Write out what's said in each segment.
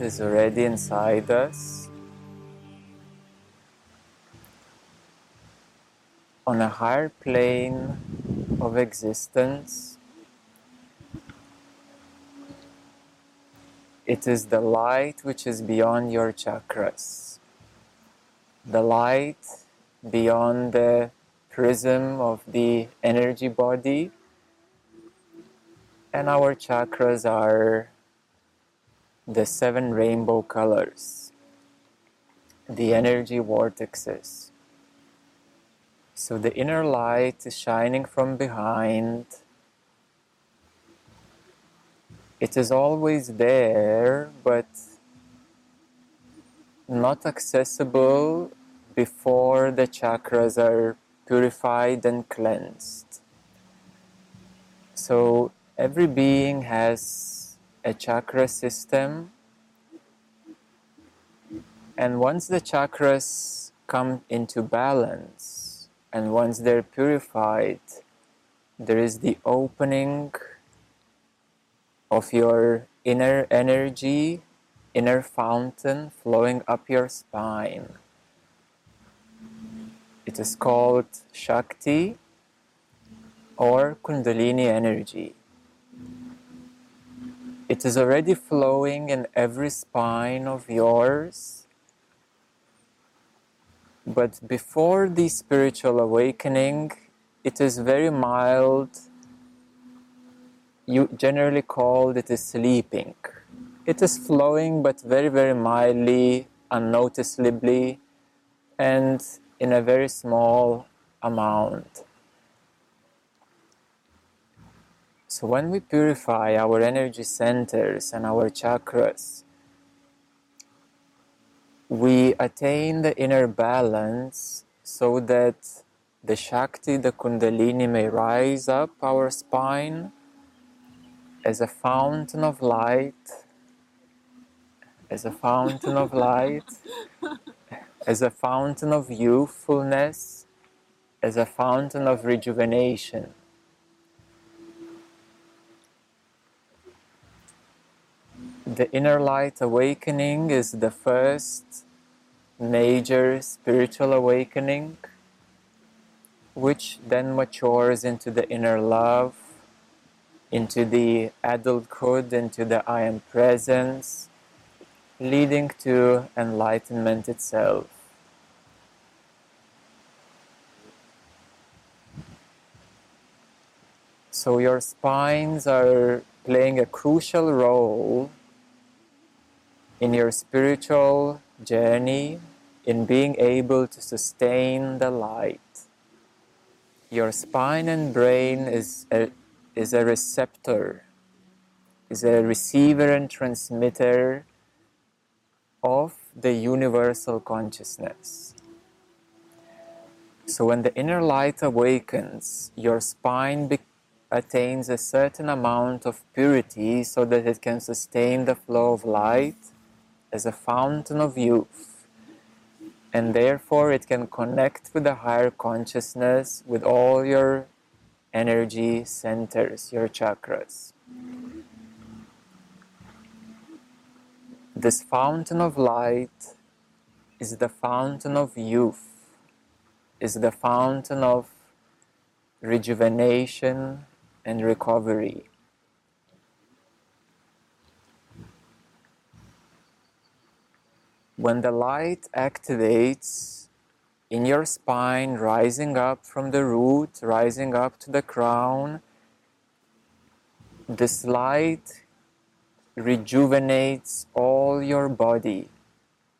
is already inside us on a higher plane of existence. It is the light which is beyond your chakras, the light beyond the prism of the energy body, and our chakras are the seven rainbow colors, the energy vortexes. So the inner light is shining from behind. It is always there, but not accessible before the chakras are purified and cleansed. So every being has a chakra system. And once the chakras come into balance and once they're purified, there is the opening of your inner energy, inner fountain flowing up your spine. It is called Shakti or Kundalini energy. It is already flowing in every spine of yours. But before the spiritual awakening, it is very mild. You generally called it is sleeping. It is flowing, but very, very mildly, unnoticeably, and in a very small amount. So when we purify our energy centers and our chakras, we attain the inner balance so that the Shakti, the Kundalini may rise up our spine as a fountain of light, as a fountain of light, as a fountain of youthfulness, as a fountain of rejuvenation. The inner light awakening is the first major spiritual awakening, which then matures into the inner love, into the adulthood, into the I am presence, leading to enlightenment itself. So your spines are playing a crucial role in your spiritual journey in being able to sustain the light. Your spine and brain is a, is a receptor, is a receiver and transmitter of the universal consciousness. So when the inner light awakens, your spine attains a certain amount of purity so that it can sustain the flow of light as a fountain of youth, and therefore it can connect with the higher consciousness with all your energy centers, your chakras. This fountain of light is the fountain of youth, is the fountain of rejuvenation and recovery. When the light activates in your spine, rising up from the root, rising up to the crown, this light rejuvenates all your body,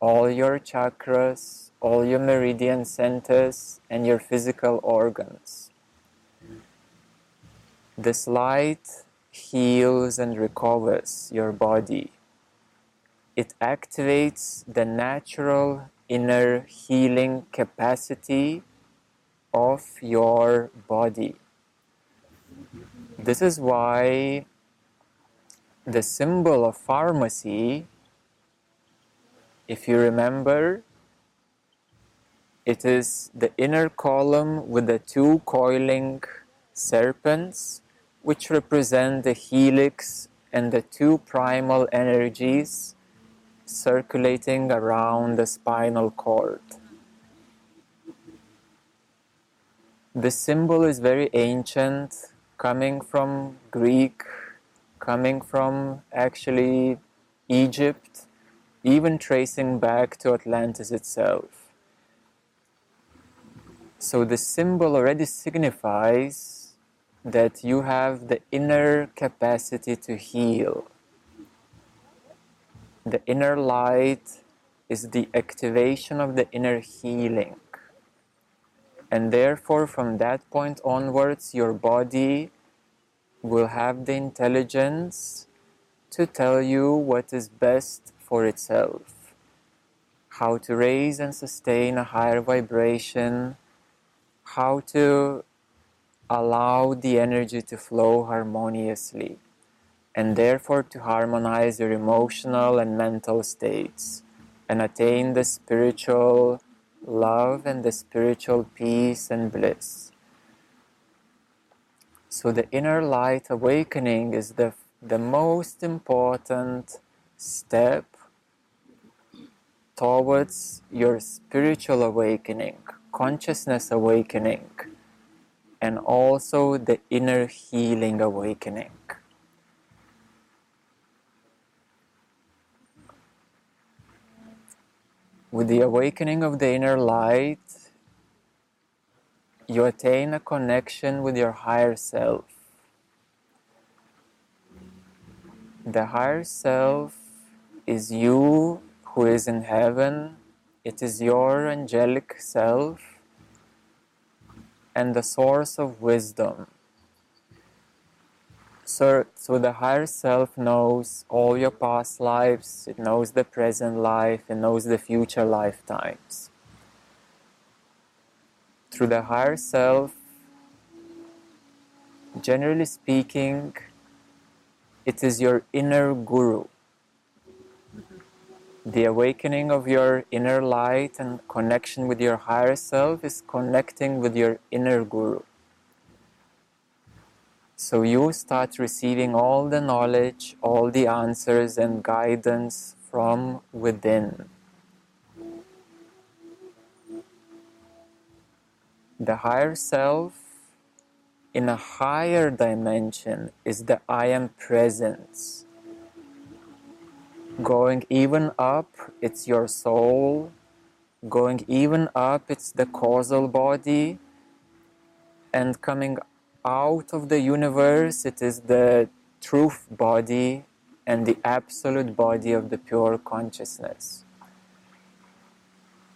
all your chakras, all your meridian centers, and your physical organs. This light heals and recovers your body it activates the natural inner healing capacity of your body. This is why the symbol of pharmacy, if you remember, it is the inner column with the two coiling serpents, which represent the helix and the two primal energies circulating around the spinal cord. The symbol is very ancient, coming from Greek, coming from actually Egypt, even tracing back to Atlantis itself. So the symbol already signifies that you have the inner capacity to heal. The inner light is the activation of the inner healing. And therefore, from that point onwards, your body will have the intelligence to tell you what is best for itself, how to raise and sustain a higher vibration, how to allow the energy to flow harmoniously, and therefore to harmonize your emotional and mental states and attain the spiritual love and the spiritual peace and bliss. So, the inner light awakening is the, the most important step towards your spiritual awakening, consciousness awakening, and also the inner healing awakening. With the awakening of the inner light, you attain a connection with your higher self. The higher self is you who is in heaven, it is your angelic self and the source of wisdom. So, so the higher self knows all your past lives, it knows the present life, it knows the future lifetimes. Through the higher self, generally speaking, it is your inner guru. The awakening of your inner light and connection with your higher self is connecting with your inner guru. So you start receiving all the knowledge, all the answers and guidance from within. The higher self in a higher dimension is the I am presence. Going even up, it's your soul. Going even up, it's the causal body. And coming out of the universe, it is the truth body and the absolute body of the pure consciousness.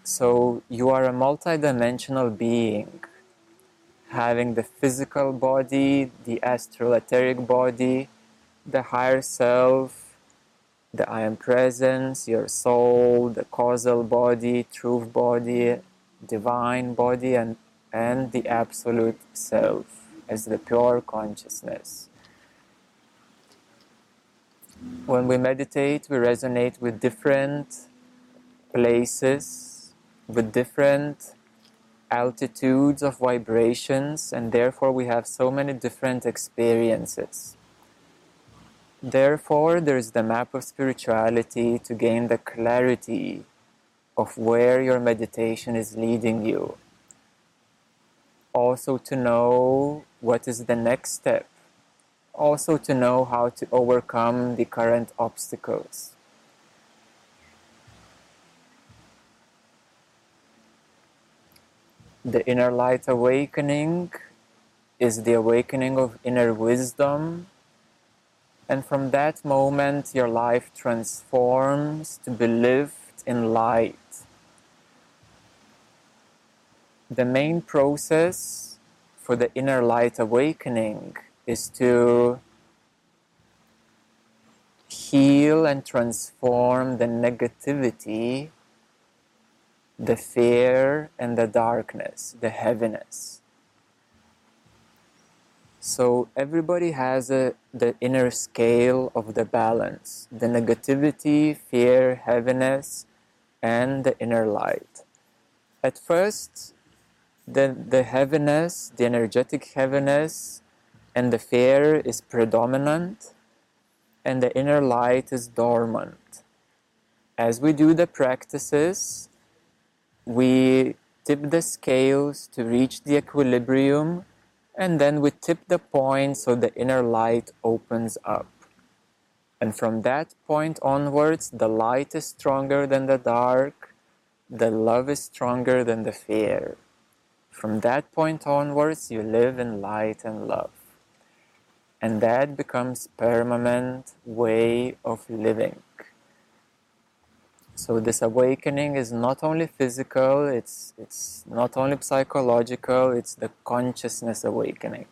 So you are a multidimensional being, having the physical body, the astral etheric body, the higher self, the I am presence, your soul, the causal body, truth body, divine body, and, and the absolute self as the pure consciousness. When we meditate, we resonate with different places, with different altitudes of vibrations, and therefore we have so many different experiences. Therefore, there is the map of spirituality to gain the clarity of where your meditation is leading you also to know what is the next step, also to know how to overcome the current obstacles. The inner light awakening is the awakening of inner wisdom, and from that moment, your life transforms to be lived in light. The main process for the inner light awakening is to heal and transform the negativity, the fear, and the darkness, the heaviness. So everybody has a, the inner scale of the balance the negativity, fear, heaviness, and the inner light. At first, the, the heaviness, the energetic heaviness, and the fear is predominant, and the inner light is dormant. as we do the practices, we tip the scales to reach the equilibrium, and then we tip the point so the inner light opens up. And from that point onwards, the light is stronger than the dark, the love is stronger than the fear. From that point onwards, you live in light and love. And that becomes permanent way of living. So this awakening is not only physical, it's it's not only psychological, it's the consciousness awakening.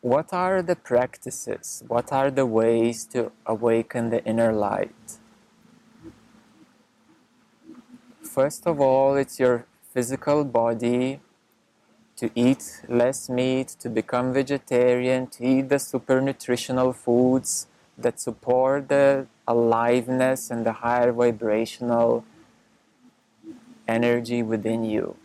What are the practices? What are the ways to awaken the inner light? First of all, it's your physical body to eat less meat, to become vegetarian, to eat the super nutritional foods that support the aliveness and the higher vibrational energy within you.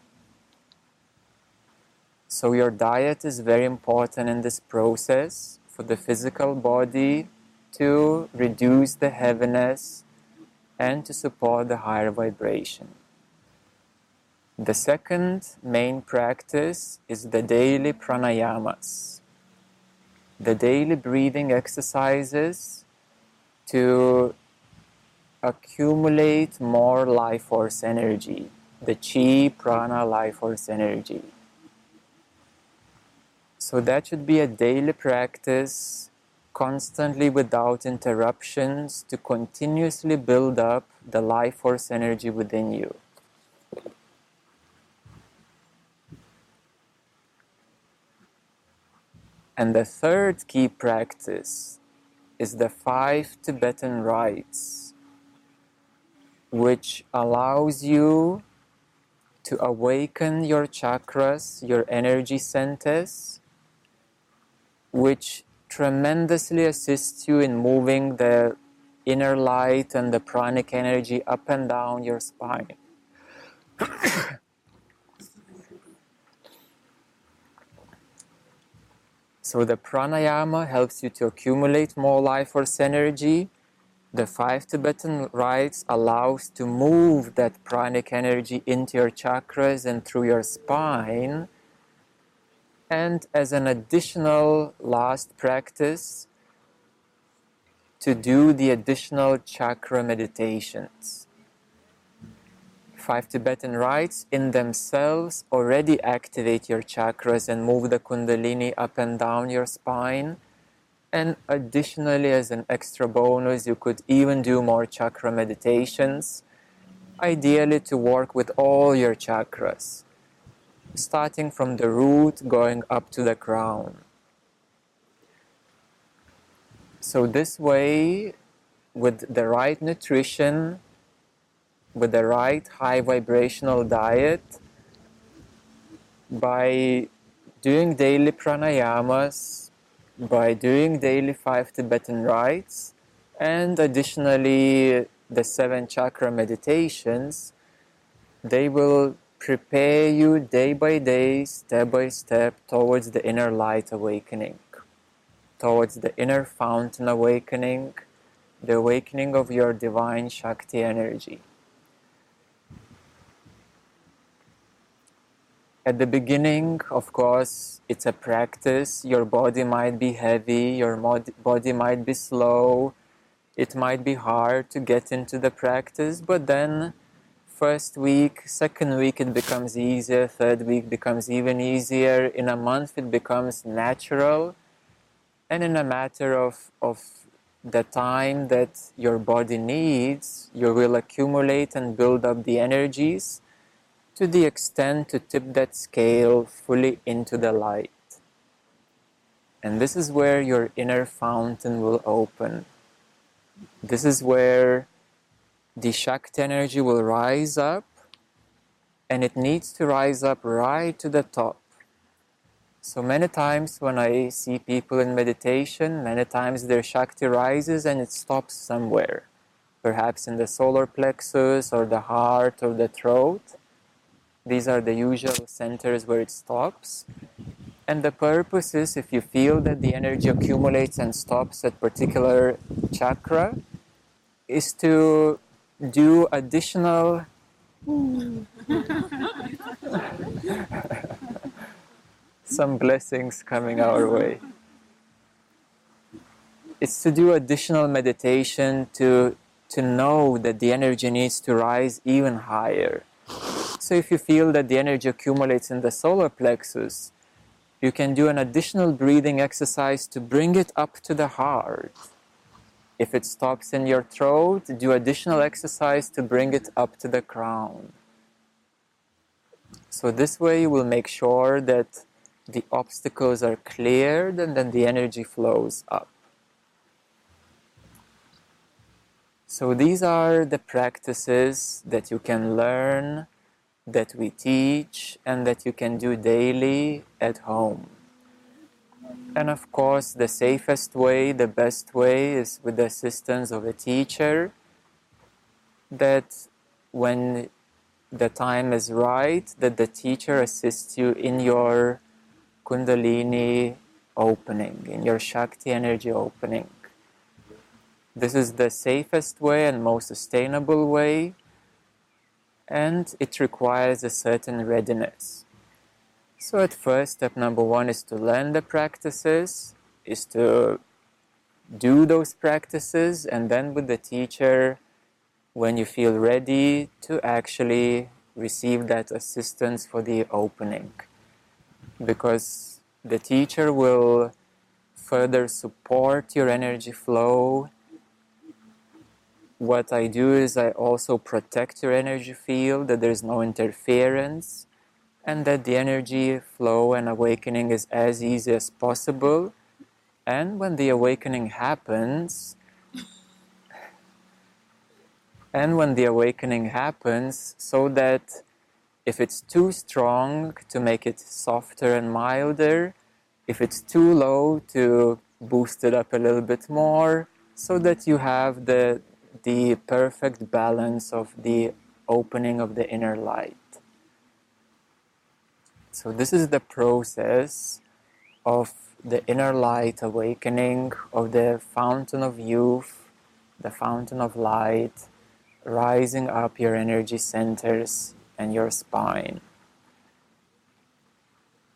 So, your diet is very important in this process for the physical body to reduce the heaviness and to support the higher vibration. The second main practice is the daily pranayamas the daily breathing exercises to accumulate more life force energy, the chi prana life force energy. So that should be a daily practice, constantly without interruptions, to continuously build up the life force energy within you. And the third key practice is the five Tibetan rites, which allows you to awaken your chakras, your energy centers, which tremendously assists you in moving the inner light and the pranic energy up and down your spine. So the pranayama helps you to accumulate more life force energy. The five Tibetan rites allows to move that pranic energy into your chakras and through your spine. And as an additional last practice, to do the additional chakra meditations five Tibetan rites in themselves already activate your chakras and move the Kundalini up and down your spine. And additionally, as an extra bonus, you could even do more chakra meditations, ideally to work with all your chakras, starting from the root going up to the crown. So, this way, with the right nutrition, with the right high vibrational diet by doing daily pranayamas, by doing daily five Tibetan rites, and additionally the seven chakra meditations, they will prepare you day by day, step by step, towards the inner light awakening, towards the inner fountain awakening, the awakening of your divine Shakti energy. At the beginning, of course, it's a practice. Your body might be heavy, your mod- body might be slow, it might be hard to get into the practice, but then first week, second week it becomes easier, third week becomes even easier, in a month it becomes natural, and in a matter of, of the time that your body needs, you will accumulate and build up the energies to the extent to tip that scale fully into the light. And this is where your inner fountain will open. This is where the Shakti energy will rise up, and it needs to rise up right to the top. So many times when I see people in meditation, many times their Shakti rises and it stops somewhere, perhaps in the solar plexus or the heart or the throat. These are the usual centers where it stops. And the purpose is if you feel that the energy accumulates and stops at particular chakra, is to do additional some blessings coming our way. It's to do additional meditation to to know that the energy needs to rise even higher. So if you feel that the energy accumulates in the solar plexus, you can do an additional breathing exercise to bring it up to the heart. If it stops in your throat, do additional exercise to bring it up to the crown. So this way you will make sure that the obstacles are cleared and then the energy flows up. So these are the practices that you can learn, that we teach, and that you can do daily at home. And of course, the safest way, the best way is with the assistance of a teacher. That when the time is right, that the teacher assists you in your Kundalini opening, in your Shakti energy opening. This is the safest way and most sustainable way, and it requires a certain readiness. So, at first, step number one is to learn the practices, is to do those practices, and then with the teacher, when you feel ready, to actually receive that assistance for the opening. Because the teacher will further support your energy flow what I do is I also protect your energy field, that there's no interference, and that the energy flow and awakening is as easy as possible. And when the awakening happens, and when the awakening happens, so that if it's too strong, to make it softer and milder, if it's too low, to boost it up a little bit more, so that you have the the perfect balance of the opening of the inner light. So, this is the process of the inner light awakening, of the fountain of youth, the fountain of light, rising up your energy centers and your spine.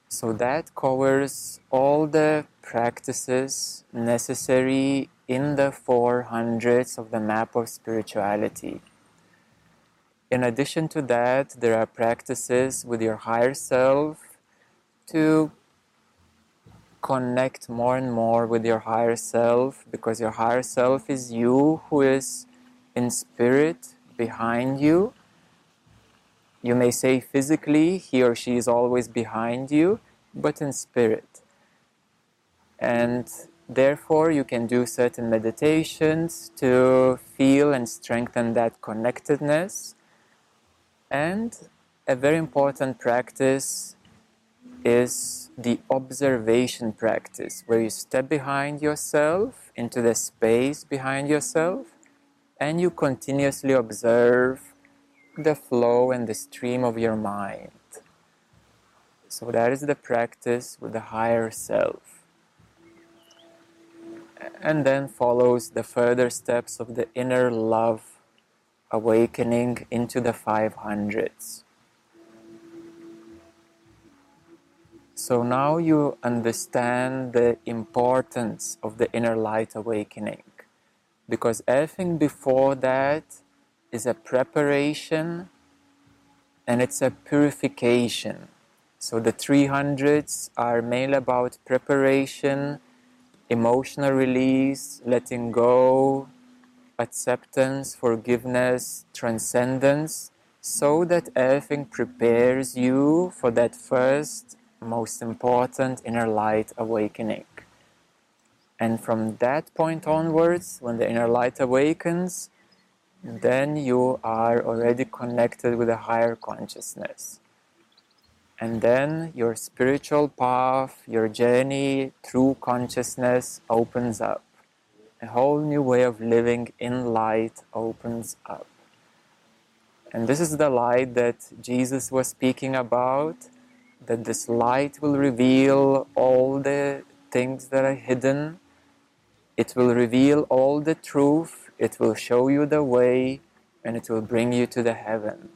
So, that covers all the practices necessary in the four hundreds of the map of spirituality. In addition to that, there are practices with your higher self to connect more and more with your higher self because your higher self is you who is in spirit behind you. You may say physically he or she is always behind you, but in spirit. And Therefore, you can do certain meditations to feel and strengthen that connectedness. And a very important practice is the observation practice, where you step behind yourself into the space behind yourself and you continuously observe the flow and the stream of your mind. So, that is the practice with the higher self and then follows the further steps of the inner love awakening into the 500s. So now you understand the importance of the inner light awakening because everything before that is a preparation and it's a purification. So the 300s are mainly about preparation emotional release, letting go, acceptance, forgiveness, transcendence, so that everything prepares you for that first, most important inner light awakening. And from that point onwards, when the inner light awakens, then you are already connected with a higher consciousness. And then your spiritual path, your journey through consciousness opens up. A whole new way of living in light opens up. And this is the light that Jesus was speaking about that this light will reveal all the things that are hidden. It will reveal all the truth. It will show you the way and it will bring you to the heaven.